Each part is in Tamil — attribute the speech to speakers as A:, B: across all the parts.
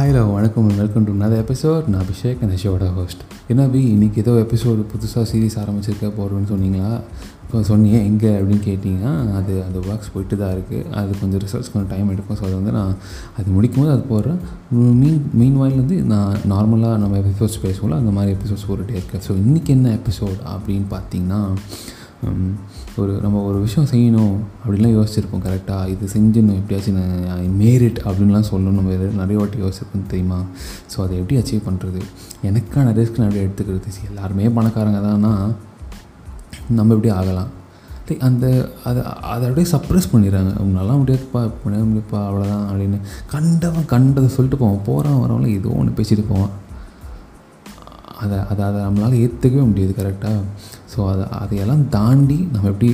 A: ஹாய் லவ் வணக்கம் வெல்கம் டு another எபிசோட் நான் அபிஷேக் அந்த ஷோட ஹோஸ்ட் என்ன பி இன்றைக்கி ஏதோ எபிசோடு புதுசாக சீரிஸ் ஆரம்பிச்சிருக்க போகிறோன்னு சொன்னீங்களா? இப்போ சொன்னீங்க எங்கே அப்படின்னு கேட்டிங்கன்னா அது அந்த ஒர்க்ஸ் போயிட்டு தான் இருக்குது அது கொஞ்சம் ரிசல்ட்ஸ் கொஞ்சம் டைம் எடுக்கும். ஸோ அது வந்து நான் அது முடிக்கும் போது அது போடுறேன். மீன் மீன் வந்து நான் நார்மலாக நம்ம எபிசோட்ஸ் பேசுவோம்ல அந்த மாதிரி எபிசோட்ஸ் போட்டுகிட்டே இருக்கேன். ஸோ இன்றைக்கி என்ன எபிசோட் அப்படின்னு பார்த்தீங்கன்னா ஒரு நம்ம ஒரு விஷயம் செய்யணும் அப்படின்லாம் யோசிச்சிருப்போம் கரெக்டாக இது செஞ்சுன்னு எப்படியாச்சும் நான் மேரிட் அப்படின்லாம் சொல்லணும். நம்ம நிறைய வாட்டி யோசிச்சிருப்போம் தெரியுமா? ஸோ அதை எப்படி அச்சீவ் பண்ணுறது எனக்கான ரிஸ்க் நான் எப்படி எடுத்துக்கிறது? எல்லாருமே பணக்காரங்க தான்னா நம்ம எப்படி ஆகலாம்? அந்த அதை அதை அப்படியே சப்ரெஸ் பண்ணிடுறாங்க. உங்களாலாம் முடியாதுப்பா பண்ண முடியாதுப்பா அவ்வளோதான் அப்படின்னு. கண்டவன் கண்டதை சொல்லிட்டு போவான். போகிறான் வரவங்கள ஏதோ ஒன்று பேசிட்டு போவான். அதை அதை அதை நம்மளால் ஏற்றுக்கவே முடியாது கரெக்டாக ஸோ அதை அதையெல்லாம் தாண்டி நம்ம எப்படி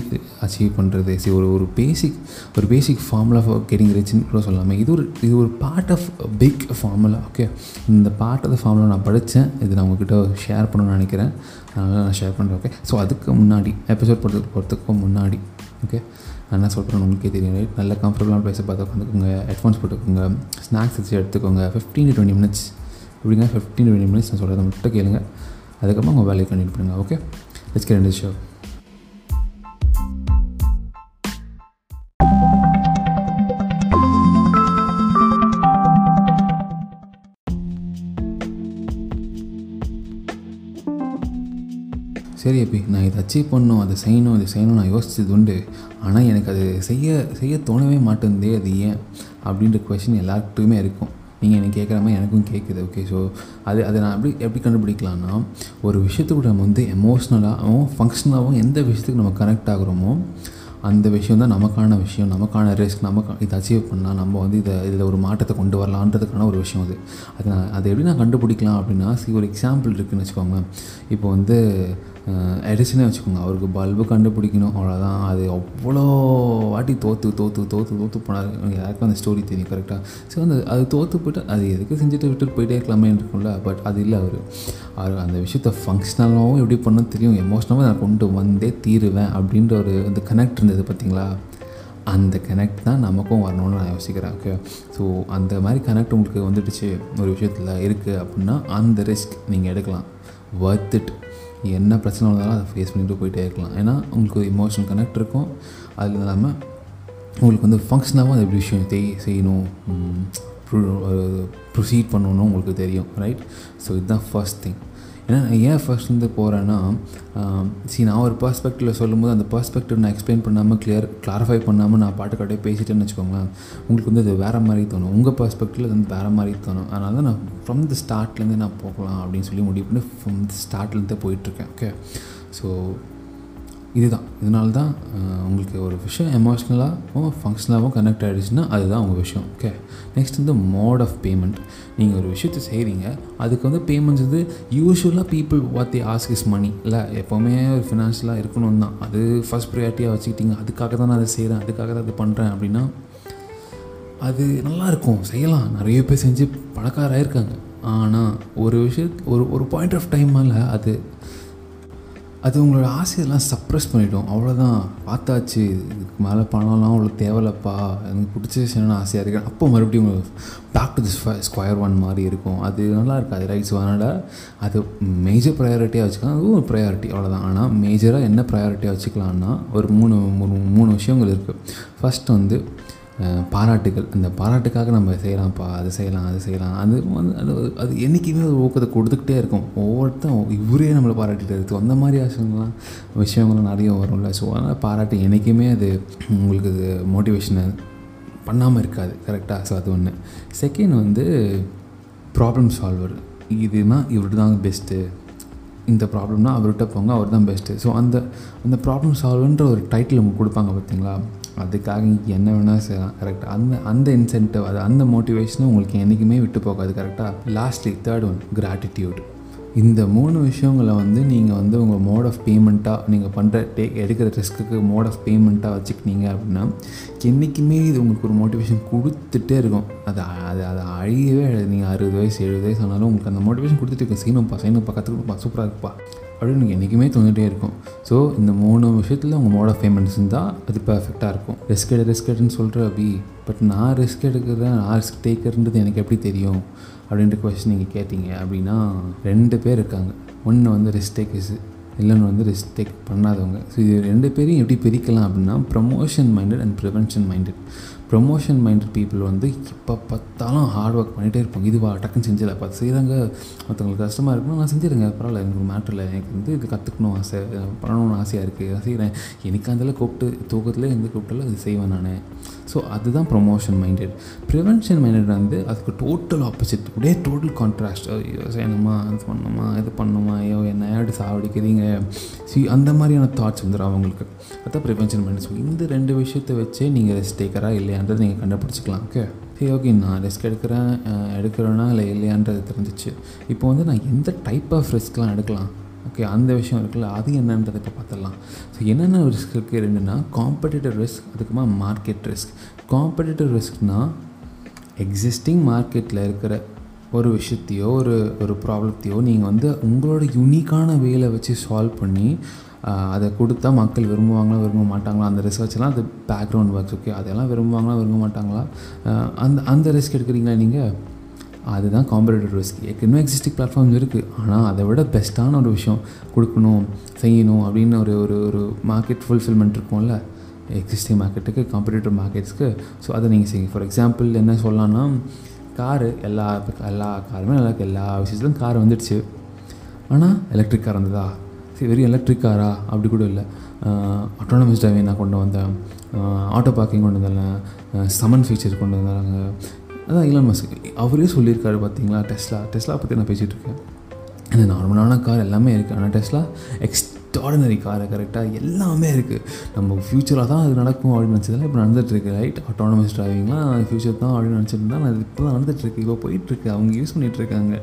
A: அச்சீவ் பண்ணுறது சரி ஒரு ஒரு பேசிக் ஒரு பேசிக் ஃபார்முலா ஃபார் கெட்டிங் ரிச்சுன்னு கூட சொல்லாமல் இது ஒரு இது ஒரு part of big formula okay இந்த பார்ட் ஆஃப் த ஃபார்முலா நான் படித்தேன் இது நான் உங்ககிட்ட ஷேர் பண்ணணும்னு நினைக்கிறேன். அதனால் நான் ஷேர் பண்ணுறேன் ஓகே ஸோ அதுக்கு முன்னாடி எபிசோட் போடுறதுக்கு போகிறதுக்கு முன்னாடி ஓகே நான் என்ன சொல்கிறேன் உங்களுக்கே தெரியும் ரைட் நல்ல கம்ஃபர்டபுளான ப்ளேஸை பார்த்து உட்காந்துக்கோங்க. ஹெட்ஃபோன்ஸ் போட்டுக்கோங்க. ஸ்நாக்ஸ் வச்சு எடுத்துக்கோங்க. ஃபிஃப்டீன் டு டுவெண்ட்டி மினிட்ஸ் இப்படிங்க ஃபிஃப்டீன் டுவெண்ட்டி மினிட்ஸ் நான் சொல்கிறத மட்டும் கேளுங்க. அதுக்கப்புறம் உங்கள் வேலையை கண்டினியூ பண்ணுங்கள் okay let's get into the show சரி அப்பி நான் இதை அச்சீவ் பண்ணணும் அதை செய்யணும் அதை செய்யணும் நான் யோசிச்சது உண்டு ஆனால் எனக்கு அது செய்ய செய்ய தோணவே மாட்டேந்தே அது ஏன் அப்படின்ற கொஷின் எல்லாருக்கிட்டுமே இருக்கும். நீங்கள் எனக்கு கேட்குற மாதிரி எனக்கும் கேட்குது ஓகே ஸோ அது அதை நான் எப்படி எப்படி கண்டுபிடிக்கலாம்னா ஒரு விஷயத்துக்கு நம்ம வந்து எமோஷ்னலாகவும் ஃபங்க்ஷனலாகவும் எந்த விஷயத்துக்கு நம்ம கனெக்ட் ஆகுறோமோ அந்த விஷயம் தான் நமக்கான விஷயம் நமக்கான ரிஸ்க் நமக்கு இதை அச்சீவ் பண்ணலாம் நம்ம வந்து இதை இதில் ஒரு மாற்றத்தை கொண்டு வரலான்றதுக்கான ஒரு விஷயம் அது. அது நான் அதை எப்படி நான் கண்டுபிடிக்கலாம் அப்படின்னா சி ஒரு எக்ஸாம்பிள் இருக்குதுன்னு வச்சுக்கோங்க இப்போ வந்து எடிசனே வச்சுக்கோங்க. அவருக்கு பல்பு கண்டுபிடிக்கணும். அவ்வளோதான் அது அவ்வளோ வாட்டி தோற்று தோற்று தோற்று தோற்று போனார். யாருக்கும் அந்த ஸ்டோரி தெரியும் கரெக்டாக ஸோ அந்த அது தோற்று போயிட்டு அது எதுக்கு செஞ்சுட்டு விட்டுட்டு போயிட்டே இருக்கலாமேன்னு இருக்கும்ல. பட் அது இல்லை அவர். அவர் அந்த விஷயத்த ஃபங்க்ஷனலாகவும் எப்படி பண்ண தெரியும். எமோஷ்னலாகவும் நான் கொண்டு வந்தே தீருவேன் அப்படின்ற ஒரு அந்த கனெக்ட் இருந்தது பார்த்தீங்களா அந்த கனெக்ட் தான் நமக்கும் வரணும்னு நான் யோசிக்கிறேன் ஓகே ஸோ அந்த மாதிரி கனெக்ட் உங்களுக்கு வந்துடுச்சு ஒரு விஷயத்தில் இருக்குது அப்படின்னா அந்த ரிஸ்க் நீங்கள் எடுக்கலாம். Worth இட் என்ன பிரச்சனை வந்தாலும் அதை ஃபேஸ் பண்ணிட்டு போயிட்டே இருக்கலாம். ஏன்னா உங்களுக்கு இமோஷனல் கனெக்ட் இருக்கும். அது இல்லாமல் உங்களுக்கு வந்து ஃபங்க்ஷனாகவும் அது எப்படி விஷயம் தெய் செய்யணும் ப்ரொசீட் பண்ணணும்னு உங்களுக்கு தெரியும் ரைட் ஸோ இதுதான் ஃபர்ஸ்ட் திங் ஏன்னா நான் ஏன் ஃபர்ஸ்ட்லேருந்து போகிறேன்னா சி நான் ஒரு பர்ஸ்பெக்டிவில் சொல்லும்போது அந்த பர்ஸ்பெக்டிவ் நான் எக்ஸ்பிளைன் பண்ணாமல் கிளியர் கிளாரிஃபை பண்ணாமல் நான் பாட்டு கட்டே பேசிட்டேன்னு வச்சுக்கோங்களேன் உங்களுக்கு வந்து அது வேறு மாதிரி தோணும். உங்கள் பர்ஸ்பெக்டிவில் வந்து வேறு மாதிரி தோணும். அதனால தான் நான் ஃப்ரம் த ஸ்டார்ட்லேருந்து நான் போகலாம் அப்படின்னு சொல்லி முடிவு பண்ணி ஃப்ரம் த ஸ்டார்ட்லேருந்தே போயிட்டுருக்கேன் ஓகே ஸோ இதுதான். இதனால தான் உங்களுக்கு ஒரு விஷயம் எமோஷ்னலாகவும் ஃபங்க்ஷனலாகவும் கனெக்ட் ஆகிடுச்சுன்னா அதுதான் உங்கள் விஷயம். ஓகே நெக்ஸ்ட் வந்து மோட் ஆஃப் பேமெண்ட் நீங்கள் ஒரு விஷயத்தை செய்கிறீங்க அதுக்கு வந்து பேமெண்ட்ஸ் வந்து யூஸ்வலாக people what the ask is money இல்லை எப்போவுமே ஒரு ஃபினான்ஷியலாக இருக்கணும் தான். அது ஃபஸ்ட் ப்ரையாரிட்டியாக வச்சுக்கிட்டீங்க. அதுக்காக தான் நான் அதை செய்கிறேன் அதுக்காக தான் அது பண்ணுறேன் அப்படின்னா அது நல்லா இருக்கும். செய்யலாம். நிறைய பேர் செஞ்சு பணக்காராயிருக்காங்க ஆனால் ஒரு விஷயத்து ஒரு ஒரு பாயிண்ட் ஆஃப் டைம் மேலே அது அது உங்களோட ஆசையெல்லாம் சப்ரெஸ் பண்ணிவிடும் அவ்வளோதான் பார்த்தாச்சு. இதுக்கு மேலே பணம்லாம் அவ்வளோ தேவையில்லப்பா. எனக்கு பிடிச்ச விஷயம் ஆசையாக இருக்கேன் அப்போ மறுபடியும் உங்களுக்கு back to the square one மாதிரி இருக்கும். அது நல்லா இருக்காது ரைட்ஸ் அதனால் அது மேஜர் ப்ரையாரிட்டியாக வச்சுக்கலாம். அதுவும் ஒரு ப்ரையாரிட்டி அவ்வளோதான் ஆனால் மேஜராக என்ன ப்ரையாரிட்டியாக வச்சுக்கலான்னா ஒரு மூணு மூணு மூணு விஷயங்கள் இருக்குது ஃபஸ்ட் வந்து பாராட்டுகள். அந்த பாராட்டுக்காக நம்ம செய்யலாம்ப்பா அது செய்யலாம் அது செய்யலாம். அது வந்து அது அது என்றைக்குமே ஒரு ஊக்கத்தை கொடுத்துக்கிட்டே இருக்கும். ஒவ்வொருத்தன் இவரே நம்மளை பாராட்டிட்டு இருக்கு அந்த மாதிரி ஆசைங்கள்லாம் விஷயங்கள்லாம் நிறைய வரும்ல. ஸோ அதனால் பாராட்டு என்றைக்குமே அது உங்களுக்கு அது மோட்டிவேஷனை பண்ணாமல் இருக்காது. கரெக்டாக ஸோ அது ஒன்று செகண்ட் வந்து ப்ராப்ளம் சால்வர் இதுனா இவர்கிட்ட தான் பெஸ்ட்டு இந்த ப்ராப்ளம்னா அவர்கிட்ட போங்க அவர் தான் பெஸ்ட்டு ஸோ அந்த அந்த ப்ராப்ளம் சால்வ்ன்ற ஒரு டைட்டில் கொடுப்பாங்க பார்த்தீங்களா? அதுக்காக என்ன வேணால் செய்யலாம் கரெக்டாக அந்த அந்த இன்சென்டிவ் அது அந்த மோட்டிவேஷனும் உங்களுக்கு என்றைக்குமே விட்டு போகாது கரெக்டாக லாஸ்ட்லி தேர்ட் ஒன் கிராட்டிடியூட் இந்த மூணு விஷயங்களை வந்து நீங்கள் வந்து உங்கள் மோட் ஆஃப் பேமெண்ட்டாக நீங்கள் பண்ணுற டே எடுக்கிற ரிஸ்க்குக்கு மோட் ஆஃப் பேமெண்ட்டாக வச்சுக்கிட்டீங்க அப்படின்னா என்றைக்குமே இது உங்களுக்கு ஒரு மோட்டிவேஷன் கொடுத்துட்டே இருக்கும். அது அது அதை அழியவே நீங்கள் அறுபது வயசு எழுபது வயசு ஆனாலும் உங்களுக்கு அந்த மோட்டிவேஷன் கொடுத்துட்டு இருக்கும் சீனப்பா செய்யணும்ப்பா கற்றுக்கணும்ப்பா சூப்பராக இருக்குப்பா. அப்படின்னு எனக்கு என்றைக்குமே தோணிகிட்டே இருக்கும். ஸோ இந்த மூணு விஷயத்தில் உங்கள் மோட் ஆஃப் பேமெண்ட்ஸ் இருந்தால் அது பர்ஃபெக்டாக இருக்கும். ரிஸ்க் எடு ரிஸ்க் எடுன்னு சொல்கிற அப்படி. பட் நான் ரிஸ்க் எடுக்கிறேன் நான் ரிஸ்க் டேக்கர்ன்றது எனக்கு எப்படி தெரியும்? அப்படின்ற கொஸ்டின் நீங்கள் கேட்டிங்க அப்படின்னா ரெண்டு பேர் இருக்காங்க. ஒன்று வந்து ரிஸ்க் டேக்கர்ஸ் இல்லைன்னு வந்து ரிஸ்க் டேக் பண்ணாதவங்க. ஸோ இது ரெண்டு பேரையும் எப்படி பிரிக்கலாம் அப்படின்னா promotion minded and prevention minded promotion minded people வந்து இப்போ பார்த்தாலும் ஹார்ட் ஒர்க் பண்ணிகிட்டே இருப்பாங்க. இதுவா டக்குன்னு செஞ்சிடல பார்த்து செய்கிறாங்க மற்றவங்களுக்கு கஷ்டமாக இருக்குன்னா நான் செஞ்சிருங்க பரவாயில்ல எனக்கு ஒரு மேட்டர் இல்லை. எனக்கு வந்து இது கற்றுக்கணும் ஆசை பண்ணணும்னு ஆசையாக இருக்குது நான் செய்கிறேன் எனக்கு அந்தளவு கூப்பிட்டு தூக்கத்தில் எந்த கூப்பிட்டாலும் அது செய்வேன் நான். ஸோ அதுதான் ப்ரொமோஷன் மைண்டட் ப்ரிவென்ஷன் மைண்டட் வந்து அதுக்கு டோட்டல் ஆப்போசிட் அப்படியே டோட்டல் கான்ட்ராஸ்ட் ஐயோ செய்யணுமா? இது பண்ணணுமா இது பண்ணணுமா ஐயோ என்ன ஆடு சாவடிக்கிறீங்க? சி அந்த மாதிரியான தாட்ஸ் வந்துடும் அவங்களுக்கு. அதான் ப்ரிவென்ஷன் மைண்டட் ஸோ இந்த ரெண்டு விஷயத்தை வச்சே நீங்கள் ரெஸ்ட் டேக்கராக இல்லையான்றதை நீங்கள் கண்டுபிடிச்சிக்கலாம். ஓகே சரி ஓகே நான் ரிஸ்க் எடுக்கிறேன் எடுக்கிறேன்னா இல்லை இல்லையான்றது தெரிஞ்சிச்சு. இப்போ வந்து நான் எந்த டைப் ஆஃப் ரிஸ்க்லாம் எடுக்கலாம். ஓகே அந்த விஷயம் இருக்குல்ல அது என்னன்றதை இப்போ பார்த்துடலாம். ஸோ என்னென்ன ரிஸ்க் இருக்குது ரெண்டுன்னா காம்படிட்டிவ் ரிஸ்க் அதுக்குமா மார்க்கெட் ரிஸ்க் காம்படிட்டிவ் ரிஸ்க்னால் எக்ஸிஸ்டிங் மார்க்கெட்டில் இருக்கிற ஒரு விஷயத்தையோ ஒரு ஒரு ப்ராப்ளத்தையோ நீங்கள் வந்து உங்களோட யூனிக்கான வேலை வச்சு சால்வ் பண்ணி அதை கொடுத்தா மக்கள் விரும்புவாங்களா விரும்ப மாட்டாங்களா? அந்த ரிசர்ச்லாம் அது பேக்ரவுண்ட் ஒர்க்ஸ் ஓகே அதெல்லாம் விரும்புவாங்களா விரும்ப மாட்டாங்களா? அந்த அந்த ரிஸ்க் எடுக்கிறீங்களா நீங்கள் அதுதான் காம்படிட்டிவ் ரிஸ்க் ஏற்கனவே எக்ஸிஸ்டிங் பிளாட்ஃபார்ம்ஸ் இருக்குது ஆனால் அதை விட பெஸ்ட்டான ஒரு விஷயம் கொடுக்கணும் செய்யணும் அப்படின்னு ஒரு ஒரு ஒரு மார்க்கெட் ஃபுல்ஃபில்மெண்ட் இருக்கும்ல. எக்ஸிஸ்டிங் மார்க்கெட்டுக்கு காம்படிட்டிவ் மார்க்கெட்ஸ்க்கு ஸோ அதை நீங்கள் செய்யுங்க. ஃபார் எக்ஸாம்பிள் என்ன சொல்லலாம்னா காரு எல்லா எல்லா காருமே நல்லா எல்லா விஷயத்துலையும் கார் வந்துடுச்சு. ஆனால் எலக்ட்ரிக் கார் வந்ததா? சரி வெறும் எலக்ட்ரிக் காரா அப்படி கூட இல்லை. ஆட்டோனமஸ் டிரைவிங் நான் கொண்டு வந்தேன். ஆட்டோ பார்க்கிங் கொண்டு வந்தேன். சமன் ஃபீச்சர் கொண்டு வந்தாங்க. அதான் இலான் மஸ்க் அவரே சொல்லியிருக்காரு பார்த்தீங்களா டெஸ்லா டெஸ்லா பற்றி நான் பேசிகிட்டு இருக்கேன். அந்த நார்மலான கார் எல்லாமே இருக்குது ஆனால் டெஸ்லா எக்ஸ்ட்ராடனரி காரை கரெக்டாக எல்லாமே இருக்குது நம்ம ஃப்யூச்சராக தான் அது நடக்கும் அப்படின்னு நினச்சதில் இப்போ நடந்துகிட்ருக்கு ரைட் ஆட்டோனமஸ் டிரைவிங்லாம் ஃப்யூச்சர் தான் அப்படின்னு நினச்சிருந்தா அது இப்போ தான் நடந்துகிட்ருக்கு இப்போ போயிட்டுருக்கு. அவங்க யூஸ் பண்ணிகிட்ருக்காங்க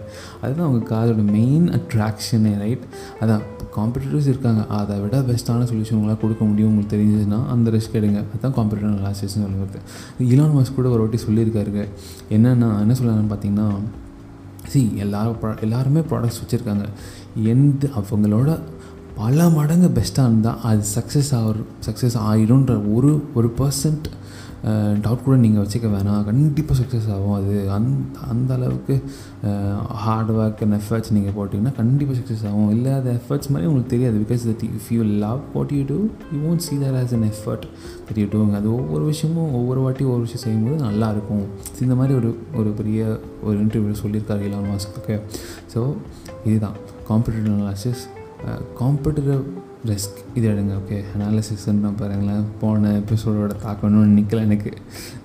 A: அதுதான் அவங்க காரோட மெயின் அட்ராக்ஷனே ரைட் அதான் காம்படிட்டர்ஸ் இருக்காங்க. அதை விட பெஸ்ட்டான சொல்யூஷன் உங்களால் கொடுக்க முடியும். உங்களுக்கு தெரிஞ்சதுன்னா அந்த ரிஸ்க் எடுங்க. அதுதான் காம்படிட்டர் லாஸ்டேஷன் சொல்லுறது. இலான் மாஸ் கூட ஒரு வாட்டி சொல்லியிருக்காருங்க என்னென்னா என்ன சொல்லலாம்னு பார்த்தீங்கன்னா சி எல்லாரும் ப்ரா எல்லாருமே ப்ராடக்ட்ஸ் வச்சுருக்காங்க. எந்த அவங்களோட பல மடங்கு பெஸ்ட்டாக இருந்தால் அது சக்ஸஸ் ஆகிற சக்ஸஸ் ஆகிடும்ன்ற ஒரு ஒரு பர்சன்ட் டவுட் கூட நீங்கள் வச்சுக்க வேணாம். கண்டிப்பாக சக்ஸஸ் ஆகும். அது அந் அந்த அளவுக்கு ஹார்ட் ஒர்க் அண்ட் எஃபர்ட்ஸ் நீங்கள் போட்டிங்கன்னா கண்டிப்பாக சக்ஸஸ் ஆகும். இல்லை அது எஃபர்ட்ஸ் மாதிரி உங்களுக்கு தெரியாது. Because that if you love what you do you won't see there as an effort that you டூங்க அது ஒவ்வொரு விஷயமும் ஒவ்வொரு வாட்டி ஒவ்வொரு விஷயம் செய்யும்போது நல்லாயிருக்கும் இந்த மாதிரி ஒரு ஒரு பெரிய ஒரு இன்டர்வியூ சொல்லியிருக்காரு இலான் மாஸ்க்கு ஸோ இதுதான். காம்படிட்டிவ் அனாலிசிஸ் காம்படிட்டிவ் ரிஸ்க் இது எடுங்க ஓகே அனாலிசிஸ்ன்னு பாருங்களேன். போன எபிசோடோட தாக்கணும்னு நிற்கல எனக்கு.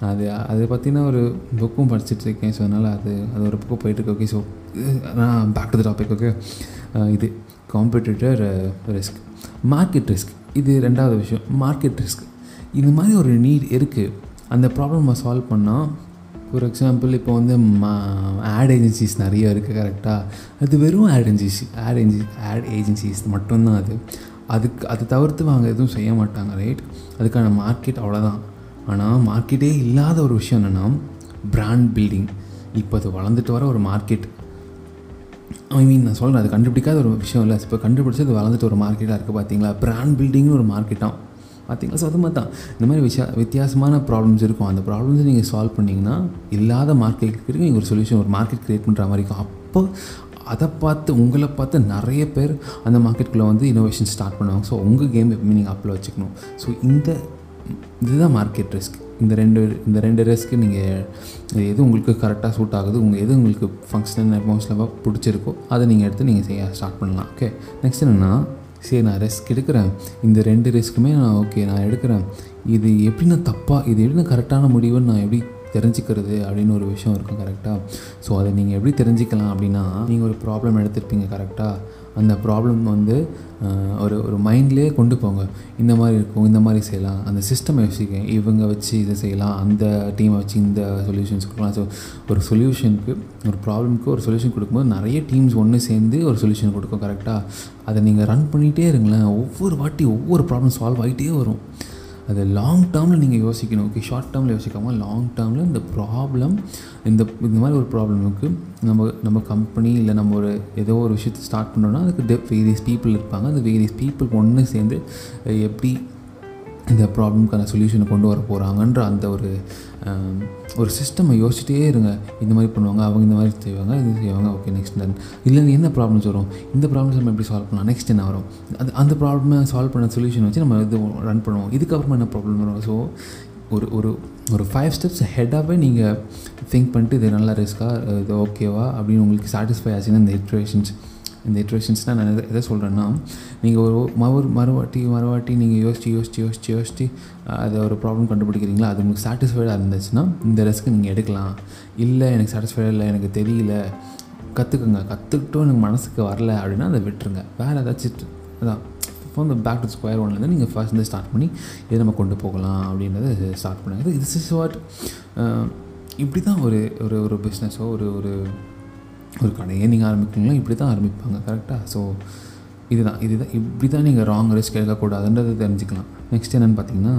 A: நான் அது அதை பற்றின ஒரு புக்கும் படிச்சுட்ருக்கேன் ஸோ அதனால் அது அது ஒரு புக்கு போயிட்டுருக்கு ஓகே ஸோ நான் back to the topic okay இது காம்படிட்டர் ரிஸ்க் மார்க்கெட் ரிஸ்க் இது ரெண்டாவது விஷயம். மார்க்கெட் ரிஸ்க் இந்த மாதிரி ஒரு நீட் இருக்குது அந்த ப்ராப்ளம் சால்வ் பண்ணால் ஃபார் எக்ஸாம்பிள் இப்போ வந்து ஆட் ஏஜென்சிஸ் நிறைய இருக்குது கரெக்டாக அது வெறும் ad agency ad agency ad agencies மட்டும்தான் அது. அதுக்கு அது தவிர்த்து வாங்க எதுவும் செய்ய மாட்டாங்க ரைட் அதுக்கான மார்க்கெட் அவ்வளோதான் ஆனால் மார்க்கெட்டே இல்லாத ஒரு விஷயம் என்னென்னா பிராண்ட் பில்டிங் இப்போ அது வளர்ந்துட்டு வர ஒரு மார்க்கெட் ஐ மீன் நான் சொல்கிறேன் அது கண்டுபிடிக்காத ஒரு விஷயம் இல்லை. இப்போ கண்டுபிடிச்சி அது வளர்ந்துட்டு ஒரு மார்க்கெட்டாக இருக்குது பார்த்தீங்களா பிராண்ட் பில்டிங்னு ஒரு மார்க்கெட்டாக பார்த்தீங்களா? ஸோ அது மாதிரி தான் இந்த மாதிரி விஷய வித்தியாசமான ப்ராப்ளம்ஸ் இருக்கும். அந்த ப்ராப்ளம்ஸை நீங்கள் சால்வ் பண்ணிங்கன்னா இல்லாத மார்க்கெட்டுக்கு நீங்கள் ஒரு சொல்யூஷன் ஒரு மார்க்கெட் க்ரியேட் பண்ணுற மாதிரி இருக்கும். அப்போ அதை பார்த்து உங்களை பார்த்து நிறைய பேர் அந்த மார்க்கெட்டுக்குள்ளே வந்து இனோவேஷன் ஸ்டார்ட் பண்ணுவாங்க. ஸோ உங்கள் கேம் எப்பவுமே நீங்கள் அப்பில் வச்சுக்கணும். ஸோ இந்த இதுதான் மார்க்கெட் ரிஸ்க் இந்த ரெண்டு இந்த ரெண்டு ரிஸ்க்கு நீங்கள் எது உங்களுக்கு கரெக்டாக சூட் ஆகுது உங்கள் எது உங்களுக்கு ஃபங்க்ஷனல் எமோஷனலாக பிடிச்சிருக்கோ அதை நீங்கள் எடுத்து நீங்கள் செய்ய ஸ்டார்ட் பண்ணலாம். ஓகே நெக்ஸ்ட் என்னென்னா சரி நான் ரிஸ்க் எடுக்கிறேன். இந்த ரெண்டு ரிஸ்க்குமே நான் ஓகே நான் எடுக்கிறேன். இது எப்படி நான் தப்பாக இது எப்படி நான் கரெக்டான முடிவுன்னு நான் எப்படி தெரிஞ்சுக்கிறது அப்படின்னு ஒரு விஷயம் இருக்கும் கரெக்டாக ஸோ அதை நீங்கள் எப்படி தெரிஞ்சுக்கலாம் அப்படின்னா நீங்கள் ஒரு ப்ராப்ளம் எடுத்திருப்பீங்க கரெக்டாக அந்த ப்ராப்ளம் வந்து ஒரு ஒரு மைண்ட்லேயே கொண்டு போங்க. இந்த மாதிரி இருக்கும் இந்த மாதிரி செய்யலாம். அந்த சிஸ்டம் யோசிக்க இவங்க வச்சு இதை செய்யலாம். அந்த டீமை வச்சு இந்த சொல்யூஷன்ஸ் கொடுக்கலாம். ஸோ ஒரு சொல்யூஷனுக்கு ஒரு ப்ராப்ளம்க்கு ஒரு சொல்யூஷன் கொடுக்கும்போது நிறைய டீம்ஸ் ஒன்று சேர்ந்து ஒரு சொல்யூஷன் கொடுக்கும் கரெக்டாக அதை நீங்கள் ரன் பண்ணிகிட்டே இருங்களேன். ஒவ்வொரு வாட்டி ஒவ்வொரு ப்ராப்ளம் சால்வ் ஆகிட்டே வரும். அது லாங் டேர்மில் நீங்கள் யோசிக்கணும். ஓகே ஷார்ட் டேர்மில் யோசிக்காமல் லாங் டேர்மில் இந்த ப்ராப்ளம் இந்த இந்த மாதிரி ஒரு ப்ராப்ளமுக்கு நம்ம நம்ம கம்பெனி இல்லை நம்ம ஒரு ஏதோ ஒரு விஷயத்தை ஸ்டார்ட் பண்ணோன்னா அதுக்கு வேரியஸ் பீப்புள் இருப்பாங்க. அந்த வேரியஸ் பீப்புள் ஒன்று சேர்ந்து எப்படி இந்த ப்ராப்ளம்க்கான சொல்யூஷனை கொண்டு வர போகிறாங்கன்ற அந்த ஒரு ஒரு சிஸ்டமை யோசிச்சிட்டே இருங்க. இந்த மாதிரி பண்ணுவாங்க அவங்க இந்த மாதிரி செய்வாங்க இது செய்வாங்க ஓகே நெக்ஸ்ட் டன் இல்லை என்ன ப்ராப்ளம்ஸ் வரும்? இந்த ப்ராப்ளம்ஸ் நம்ம எப்படி சால்வ் பண்ணலாம்? நெக்ஸ்ட் என்ன வரும்? அது அந்த ப்ராப்ளமை சால்வ் பண்ண சொல்யூஷன் வச்சு நம்ம இது ரன் பண்ணுவோம். இதுக்கப்புறமா என்ன ப்ராப்ளம் வரும்? ஸோ ஒரு ஒரு ஒரு ஃபைவ் ஸ்டெப்ஸ் ஹெட்டாகவே நீங்கள் திங்க் பண்ணிட்டு இது நல்லா ரிஸ்க்காக இது ஓகேவா அப்படின்னு உங்களுக்கு சாட்டிஸ்ஃபை ஆச்சுன்னா இந்த இட்ரேஷன்ஸ் இந்த இட்ரேஷன்ஸ்னால் நான் எதை எதை சொல்கிறேன்னா நீங்கள் ஒரு மறு மறுவாட்டி மறுவாட்டி நீங்கள் யோசிச்சு யோசிச்சு யோசிச்சு யோசிச்சு அதை ஒரு ப்ராப்ளம் கண்டுபிடிக்கிறீங்களா? அது உங்களுக்கு சாட்டிஸ்ஃபைடாக இருந்துச்சுன்னா இந்த ரிஸ்க்கு நீங்கள் எடுக்கலாம். இல்லை எனக்கு சாட்டிஸ்ஃபைடாக இல்லை எனக்கு தெரியல கற்றுக்குங்க கற்றுக்கிட்டும் எனக்கு மனசுக்கு வரல அப்படின்னா அதை விட்டுருங்க. வேறு ஏதாச்சும் அதான் from the back to square ஒன்லேருந்து நீங்கள் ஃபர்ஸ்ட் வந்து ஸ்டார்ட் பண்ணி இதை நம்ம கொண்டு போகலாம் அப்படின்றத ஸ்டார்ட் பண்ணுங்க. இது இஸ் வாட் இப்படி தான் ஒரு ஒரு ஒரு பிஸ்னஸோ ஒரு ஒரு ஒரு கடையே நீங்கள் ஆரம்பிக்கிறீங்களோ? இப்படி தான் ஆரம்பிப்பாங்க கரெக்டாக ஸோ இதுதான் இதுதான் இப்படி தான் நீங்கள் ராங் ரிஸ்க் எடுக்கக்கூடாதுன்றதை தெரிஞ்சுக்கலாம். நெக்ஸ்ட் என்னென்னு பார்த்தீங்கன்னா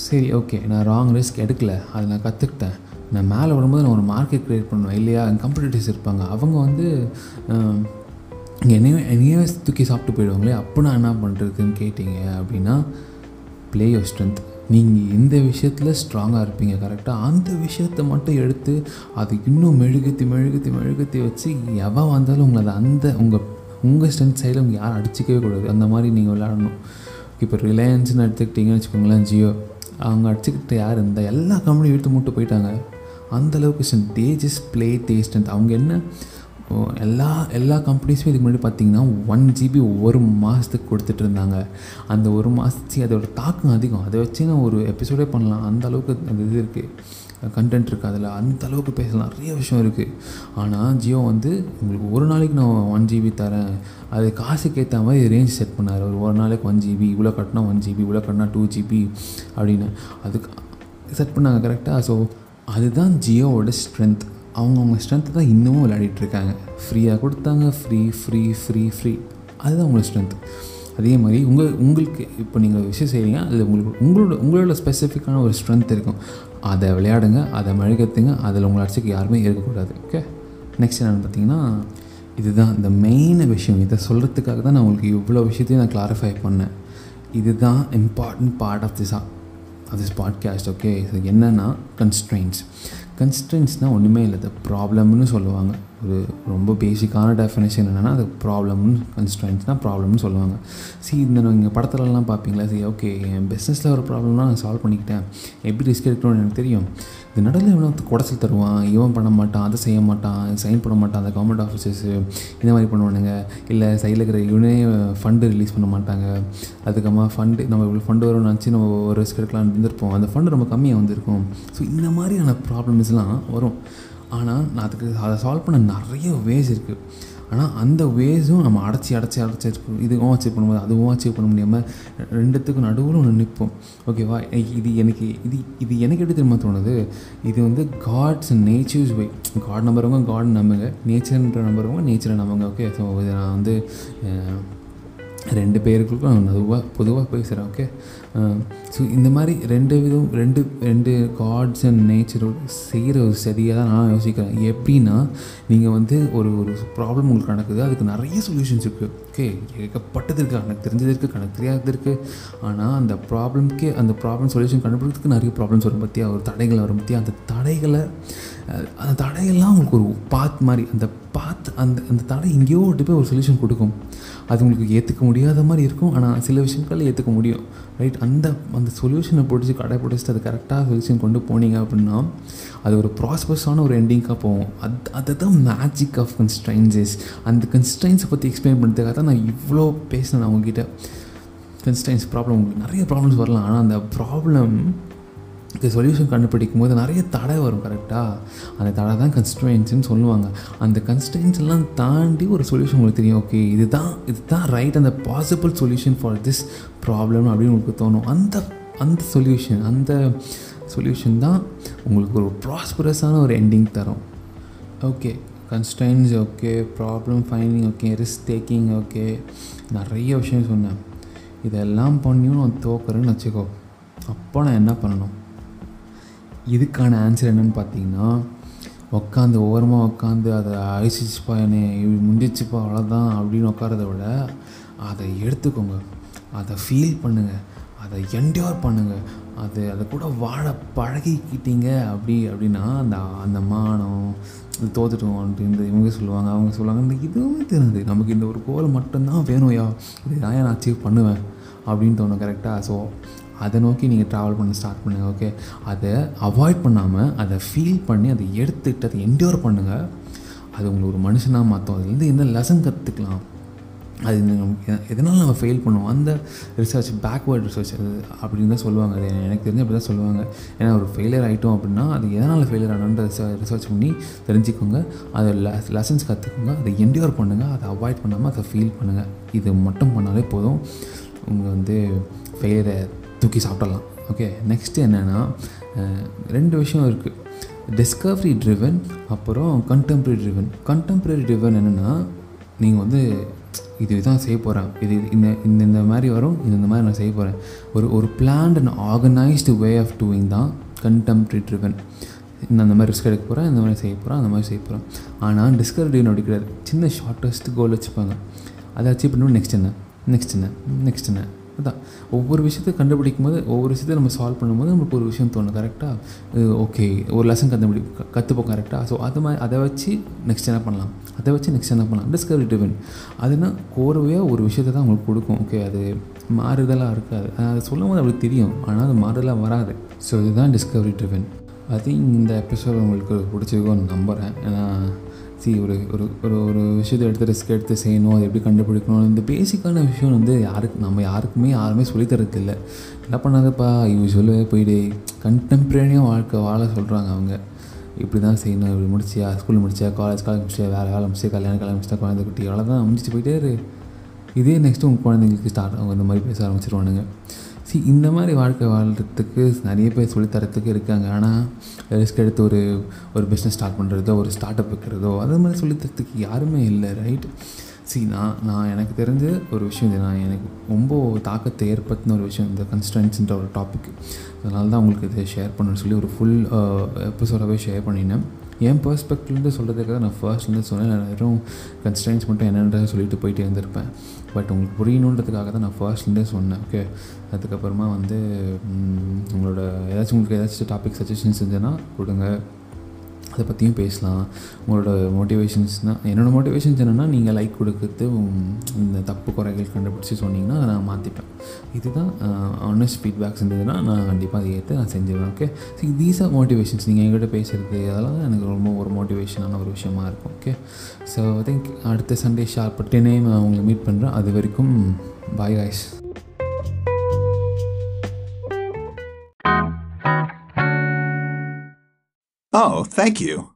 A: சரி ஓகே நான் ராங் ரிஸ்க் எடுக்கல அதை நான் கற்றுக்கிட்டேன் நான் மேலே வரும்போது நான் ஒரு மார்க்கெட் க்ரியேட் பண்ணுவேன் இல்லையா? கம்படிட்டர்ஸ் இருப்பாங்க அவங்க வந்து ஆம், என்னையே என்னையே தூக்கி சாப்பிட்டு போயிடுவாங்களே அப்போ நான் என்ன பண்ணுறதுன்னு கேட்டிங்க அப்படின்னா ப்ளே யோர் ஸ்ட்ரென்த் நீங்கள் இந்த விஷயத்தில் ஸ்ட்ராங்காக இருப்பீங்க கரெக்டாக அந்த விஷயத்தை மட்டும் எடுத்து அது இன்னும் மெழுகுத்தி மெழுகுத்தி மெழுகுத்தி வச்சு எவன் வந்தாலும் உங்களை அந்த உங்கள் உங்கள் ஸ்ட்ரென்த் சைடில் உங்கள் யாரும் அடிச்சிக்கவே கூடாது. அந்த மாதிரி நீங்கள் விளையாடணும். இப்போ ரிலையன்ஸ்னு எடுத்துக்கிட்டிங்கன்னு வச்சுக்கோங்களேன் ஜியோ அவங்க அடிச்சுக்கிட்டு யார்? இந்த எல்லா கம்பெனியும் இழுத்து மூட்டு போயிட்டாங்க. அந்தளவுக்கு strength they just play they strength அவங்க என்ன இப்போது எல்லா எல்லா கம்பெனிஸுமே இதுக்கு முன்னாடி பார்த்தீங்கன்னா ஒன் ஜிபி ஒரு மாதத்துக்கு கொடுத்துட்டு இருந்தாங்க. அந்த ஒரு மாதத்துக்கு அதோட தாக்கம் அதிகம். அதை வச்சு நான் ஒரு எபிசோடே பண்ணலாம். அந்த அளவுக்கு அந்த இது இருக்குது கண்டென்ட் இருக்குது அதில். அந்த அளவுக்கு பேசலாம். நிறைய விஷயம் இருக்குது ஆனால் ஜியோ வந்து உங்களுக்கு ஒரு நாளைக்கு நான் ஒன் ஜிபி தரேன். அது காசுக்கு ஏற்ற மாதிரி ரேஞ்ச் செட் பண்ணார். ஒரு ஒரு நாளைக்கு ஒன் ஜிபி இவ்வளோ கட்டினா ஒன் ஜிபி இவ்வளோ கட்டினா டூ ஜிபி அப்படின்னு. அதுக்கு செட் பண்ணாங்க கரெக்டாக ஸோ அதுதான் ஜியோவோட ஸ்ட்ரென்த் அவங்கவுங்க ஸ்ட்ரென்த்து தான் இன்னமும் விளையாடிட்டு இருக்காங்க ஃப்ரீயாக கொடுத்தாங்க ஃப்ரீ ஃப்ரீ ஃப்ரீ ஃப்ரீ அதுதான் உங்களோட ஸ்ட்ரென்த் அதே மாதிரி உங்கள் உங்களுக்கு இப்போ நீங்கள் ஒரு விஷயம் செய்கிறீங்க அதில் உங்களுக்கு உங்களோட உங்களோட ஸ்பெசிஃபிக்கான ஒரு ஸ்ட்ரென்த் இருக்கும். அதை விளையாடுங்க அதை மழுகத்துங்க அதில் உங்களை அடிச்சுக்கு யாருமே இருக்கக்கூடாது. ஓகே நெக்ஸ்ட் என்னென்னு பார்த்தீங்கன்னா இதுதான் இந்த மெயின் விஷயம். இதை சொல்கிறதுக்காக தான் நான் உங்களுக்கு இவ்வளோ விஷயத்தையும் நான் கிளாரிஃபை பண்ணேன். இதுதான் important part of this of this podcast okay இது என்னென்னா கன்ஸ்ட்ரெயின்ஸ் கன்ஸ்ட்ரெயின்ஸ்னால் ஒன்றுமே இல்லை அது ப்ராப்ளம்னு சொல்லுவாங்க. ஒரு ரொம்ப பேசிக்கான டெஃபினேஷன் என்னென்னா அது ப்ராப்ளம்னு கன்ஸ்ட்ரெயின்ஸ்னால் ப்ராப்ளம்னு சொல்லுவாங்க. சி இந்த நீங்கள் படத்துலலாம் பார்ப்பீங்களா சரி ஓகே என் பிஸ்னஸில் ஒரு ப்ராப்ளம்னா நான் சால்வ் பண்ணிக்கிட்டேன். எப்படி ரிஸ்க் எடுக்கணும்னு எனக்கு தெரியும். இது நடுவில் இவனை குடச்சல் தருவான். இவன் பண்ண மாட்டான் அதை செய்ய மாட்டான் சைன் பண்ண மாட்டான் அந்த கவர்மெண்ட் ஆஃபீஸர்ஸு இந்த மாதிரி பண்ணுவானுங்க. இல்லை சைடில் இருக்கிற இவனே ஃபண்டு ரிலீஸ் பண்ண மாட்டாங்க. அதுக்கப்புறமா ஃபண்டு நம்ம இவ்வளோ ஃபண்டு வரும்னு நினச்சி நம்ம ஒரு ரிஸ்க் எடுக்கலாம்னு இருந்திருப்போம். அந்த ஃபண்டு ரொம்ப கம்மியாக வந்திருக்கும். ஸோ இந்த மாதிரியான ப்ராப்ளம்ஸ்லாம் வரும். ஆனால் நான் அதுக்கு அதை சால்வ் பண்ண நிறைய வேஸ் இருக்குது ஆனால் அந்த வேஸும் நம்ம அடைச்சி அடைச்சி அடைச்சி இருக்கும் இதுவும் அச்சீவ் பண்ணும்போது அதுவும் அச்சீவ் பண்ண முடியாமல் ரெண்டுத்துக்கும் நடுவில் ஒன்று நிற்போம் ஓகேவா இது எனக்கு இது இது எனக்கு எப்படி தெரியுமா தோணுது? இது வந்து காட்ஸ் நேச்சர்ஸ் வே காட் நம்புறவங்க காட் நம்புங்க. நேச்சர்ன்ற நம்புறவங்க நேச்சரை நம்புங்க. ஓகே ஸோ இதை நான் வந்து ரெண்டு பேருக்கும் நான் பொதுவாக பொதுவாக பேசுகிறேன் ஓகே ஸோ இந்த மாதிரி ரெண்டு விதம் ரெண்டு ரெண்டு காட்ஸ் அண்ட் நேச்சரோட செய்கிற ஒரு சரியாக தான் நான் யோசிக்கிறேன். எப்படின்னா நீங்கள் வந்து ஒரு ஒரு ப்ராப்ளம் உங்களுக்கு நடக்குது அதுக்கு நிறைய சொல்யூஷன்ஸ் இருக்குது ஓகே ஏகப்பட்டது இருக்குது எனக்கு தெரிஞ்சது இருக்குது கணக்கு தெரியாதது இருக்குது ஆனால் அந்த ப்ராப்ளம்க்கே அந்த ப்ராப்ளம் சொல்யூஷன் கண்டுபிடிக்கிறதுக்கு நிறைய ப்ராப்ளம்ஸ் வரும் பற்றியா ஒரு தடைகள் வரும் பற்றியா அந்த தடைகளை அந்த தடையெல்லாம் உங்களுக்கு ஒரு பாத் மாதிரி அந்த பாத் அந்த அந்த தடை எங்கேயோ ஒட்டு போய் ஒரு சொல்யூஷன் கொடுக்கும். அது உங்களுக்கு ஏற்றுக்க முடியாத மாதிரி இருக்கும். ஆனால் சில விஷயங்கள் ஏற்றுக்க முடியும். ரைட் அந்த அந்த சொல்யூஷனை பிடிச்சி கடை பிடிச்சிட்டு அது கரெக்டாக சொல்யூஷன் கொண்டு போனீங்க அப்படின்னா அது ஒரு ப்ராஸ்பஸான ஒரு எண்டிங்காக போகும். அது அதுதான் மேஜிக் ஆஃப் கன்ஸ்டைன்ஸஸ் அந்த கன்ஸ்டைன்ஸை பற்றி எக்ஸ்பிளைன் பண்ணுறதுக்காக தான் நான் இவ்வளோ பேசினேன் நான் உங்ககிட்ட. கன்ஸ்டைன்ஸ் ப்ராப்ளம் உங்களுக்கு நிறைய ப்ராப்ளம்ஸ் வரலாம். ஆனால் அந்த ப்ராப்ளம் இதுக்கு சொல்யூஷன் கண்டுபிடிக்கும் போது நிறைய தடை வரும் கரெக்டாக அந்த தடை தான் கன்ஸ்ட்ரெயின்ஸ்னு சொல்லுவாங்க. அந்த கன்ஸ்டன்ஸ் எல்லாம் தாண்டி ஒரு சொல்யூஷன் உங்களுக்கு தெரியும். ஓகே இதுதான் இதுதான் ரைட் அந்த possible solution for this problem அப்படின்னு உங்களுக்கு தோணும். அந்த அந்த சொல்யூஷன் அந்த சொல்யூஷன் தான் உங்களுக்கு ஒரு ப்ராஸ்பரஸான ஒரு எண்டிங் தரும். Okay constants okay problem finding okay risk taking okay நிறைய விஷயம் சொன்னேன். இதெல்லாம் பண்ணியும் நான் தோக்குறேன்னு வச்சுக்கோ. அப்போ நான் என்ன பண்ணணும்? இதுக்கான ஆன்சர் என்னென்னு பார்த்தீங்கன்னா உட்காந்து ஓரமாக உட்காந்து அதை அழிச்சிச்சுப்பா என்னை இப்படி முடிஞ்சிச்சுப்பா அவ்வளோதான் அப்படின்னு உட்காரத விட அதை எடுத்துக்கோங்க. அதை ஃபீல் பண்ணுங்கள் அதை என்டியோர் பண்ணுங்கள் அது அதை கூட வாழ பழகிக்கிட்டீங்க அப்படி அப்படின்னா அந்த அந்த மானம் இது தோத்துட்டோம் அப்படின்னு இவங்க சொல்லுவாங்க அவங்க சொல்லுவாங்க இந்த இதுவுமே தெரியாது. நமக்கு இந்த ஒரு கோலை மட்டும்தான் வேணும்யா இது தான் நான் அச்சீவ் பண்ணுவேன்? அப்படின்னு தோணும் கரெக்டாக ஸோ அதை நோக்கி நீங்கள் ட்ராவல் பண்ண ஸ்டார்ட் பண்ணுங்கள் ஓகே அதை அவாய்ட் பண்ணாமல் அதை ஃபீல் பண்ணி அதை எடுத்துக்கிட்டு அதை என்டியோர் பண்ணுங்கள் அது உங்களை ஒரு மனுஷனாக மாற்றும் அதுலேருந்து என்ன லெசன் கற்றுக்கலாம் அது எதனால் நம்ம ஃபெயில் பண்ணுவோம்? அந்த ரிசர்ச் பேக்வேர்ட் ரிசர்ச் அது அப்படின்னு தான் சொல்லுவாங்க. அது எனக்கு தெரிஞ்சு அப்படி தான் சொல்லுவாங்க. ஏன்னா ஒரு ஃபெயிலியர் ஆகிட்டோம் அப்படின்னா அது எதனால் ஃபெயிலியர் ஆனோன்ற ரிசர்ச் பண்ணி தெரிஞ்சுக்கோங்க. அதை லெசன்ஸ் கற்றுக்கோங்க அதை என்டியோர் பண்ணுங்கள் அதை அவாய்ட் பண்ணாமல் அதை ஃபீல் பண்ணுங்கள் இது மட்டும் பண்ணாலே போதும். உங்கள் வந்து ஃபெயிலியரை தூக்கி சாப்பிடலாம். ஓகே நெக்ஸ்ட்டு என்னென்னா ரெண்டு விஷயம் இருக்குது டிஸ்கவரி ட்ரிவன் அப்புறம் கண்டெம்ப்ரரி ட்ரிவன் கண்டெம்ப்ரரி ட்ரிவன் என்னென்னா நீங்கள் வந்து இது தான் செய்ய போகிறேன் இது இந்த இந்த இந்த மாதிரி வரும் இந்த இந்த மாதிரி நான் செய்ய போகிறேன் ஒரு ஒரு planned and organised way of doing தான் கண்டெம்ப்ரரி ட்ரிவன் இந்த அந்த மாதிரி ரிஸ்க் எடுக்க போகிறேன் இந்த மாதிரி செய்ய போகிறேன் அந்த மாதிரி செய்ய போகிறேன் ஆனால் டிஸ்கவரி அப்படி கிடையாது சின்ன ஷார்ட்டஸ்ட் கோல் வச்சுப்பாங்க. அதை அச்சீவ் பண்ணுவோம் நெக்ஸ்ட் என்ன? நெக்ஸ்ட் என்ன? நெக்ஸ்ட் என்ன? அதான். ஒவ்வொரு விஷயத்தை கண்டுபிடிக்கும் போது ஒவ்வொரு விஷயத்தை நம்ம சால்வ் பண்ணும்போது நம்மளுக்கு ஒரு விஷயம் தோணும் கரெக்டாக ஓகே ஒரு லெசன் கண்டுபிடி கற்றுப்போம் கரெக்டாக ஸோ அது மாதிரி அதை வச்சு நெக்ஸ்ட் என்ன பண்ணலாம்? அதை வச்சு நெக்ஸ்ட் என்ன பண்ணலாம்? டிஸ்கவரி ட்ரிவன் அதுனா கோர்வையாக ஒரு விஷயத்தை தான் உங்களுக்கு கொடுக்கும். ஓகே அது மாறுதலாக இருக்காது. அது சொல்லும் போது அப்படி தெரியும். ஆனால் அது மாறுதலாக வராது. ஸோ இதுதான் டிஸ்கவரி ட்ரிவன் ஐ திங்க் இந்த எபிசோட் உங்களுக்கு பிடிச்சிருக்கோன்னு நம்புகிறேன் ஏன்னா சி ஒரு ஒரு ஒரு ஒரு விஷயத்தை எடுத்து ரிஸ்க் எடுத்து செய்யணும் அதை எப்படி கண்டுபிடிக்கணும் இந்த பேசிக்கான விஷயம் வந்து யாருக்கு நம்ம யாருக்குமே யாருமே சொல்லித்தரது இல்லை என்ன பண்ணாதப்பா இவங்க சொல்லவே போயிடு. கண்டெம்ப்ரரியாக வாழ்க்கை வாழ சொல்கிறாங்க அவங்க. இப்படி தான் செய்யணும் இப்படி முடிச்சியா ஸ்கூல் முடிச்சியா காலேஜ் காலேஜ் முடிச்சியா வேறு வேலை முடிச்சியா கல்யாணம் கல்யாணம் முடிச்சா குழந்தை குட்டி அவ்வளோதான் முடிச்சு போயிட்டே இரு. இதே நெக்ஸ்ட்டு உங்கள் குழந்தைங்களுக்கு ஸ்டார்ட் அவங்க இந்த மாதிரி பேச ஆரம்பிச்சிருவானுங்க. சி இந்த மாதிரி வாழ்க்கை வாழ்கிறதுக்கு நிறைய பேர் சொல்லித்தரத்துக்கு இருக்காங்க. ஆனால் ரிஸ்க் எடுத்து ஒரு ஒரு பிஸ்னஸ் ஸ்டார்ட் பண்ணுறதோ ஒரு ஸ்டார்ட் அப் வைக்கிறதோ அது மாதிரி சொல்லித்தரத்துக்கு யாருமே இல்லை ரைட் சி நான் நான் எனக்கு தெரிஞ்ச ஒரு விஷயம் இது. நான் எனக்கு ரொம்ப தாக்கத்தை ஏற்படுத்தின ஒரு விஷயம் இந்த கன்ஸ்டன்ஸ்ன்ற ஒரு டாபிக் அதனால தான் உங்களுக்கு இதை ஷேர் பண்ணணும்னு சொல்லி ஒரு ஃபுல் எபிசோடாகவே ஷேர் பண்ணினேன். என் பர்ஸ்பெக்டிவ்லேருந்து சொல்கிறதுக்காக நான் ஃபர்ஸ்ட்லேருந்து சொன்னேன். நான் வெறும் கன்ஸ்டன்ஸ் மட்டும் என்னன்றதை சொல்லிட்டு போயிட்டே இருந்திருப்பேன். பட் உங்களுக்கு புரியணுன்றதுக்காக தான் நான் ஃபர்ஸ்ட்லேருந்தே சொன்னேன். ஓகே அதுக்கப்புறமா வந்து உங்களோட ஏதாச்சும் உங்களுக்கு ஏதாச்சும் டாபிக் சஜஷன்ஸ் இருந்ததுன்னா கொடுங்க. அதை பற்றியும் பேசலாம். உங்களோட மோட்டிவேஷன்ஸ்னால் என்னோடய மோட்டிவேஷன்ஸ் என்னென்னா நீங்கள் லைக் கொடுக்குறது இந்த தப்பு குறைகள் கண்டுபிடிச்சி சொன்னீங்கன்னா அதை நான் மாற்றிப்பேன் இதுதான் ஆனஸ்ட் ஃபீட்பேக்ஸ் இருந்ததுன்னா நான் கண்டிப்பாக அதை ஏற்று நான் செஞ்சுருவேன் okay so these are motivations நீங்கள் எங்கிட்ட பேசுகிறது அதெல்லாம் எனக்கு ரொம்ப ஒரு மோட்டிவேஷனான ஒரு விஷயமா இருக்கும் ஓகே ஸோ ஐ திங்க் அடுத்த சண்டே ஷார்ப் டென் ஏம் நான் உங்களை மீட் பண்ணுறேன் அது வரைக்கும் bye guys
B: Oh, thank you.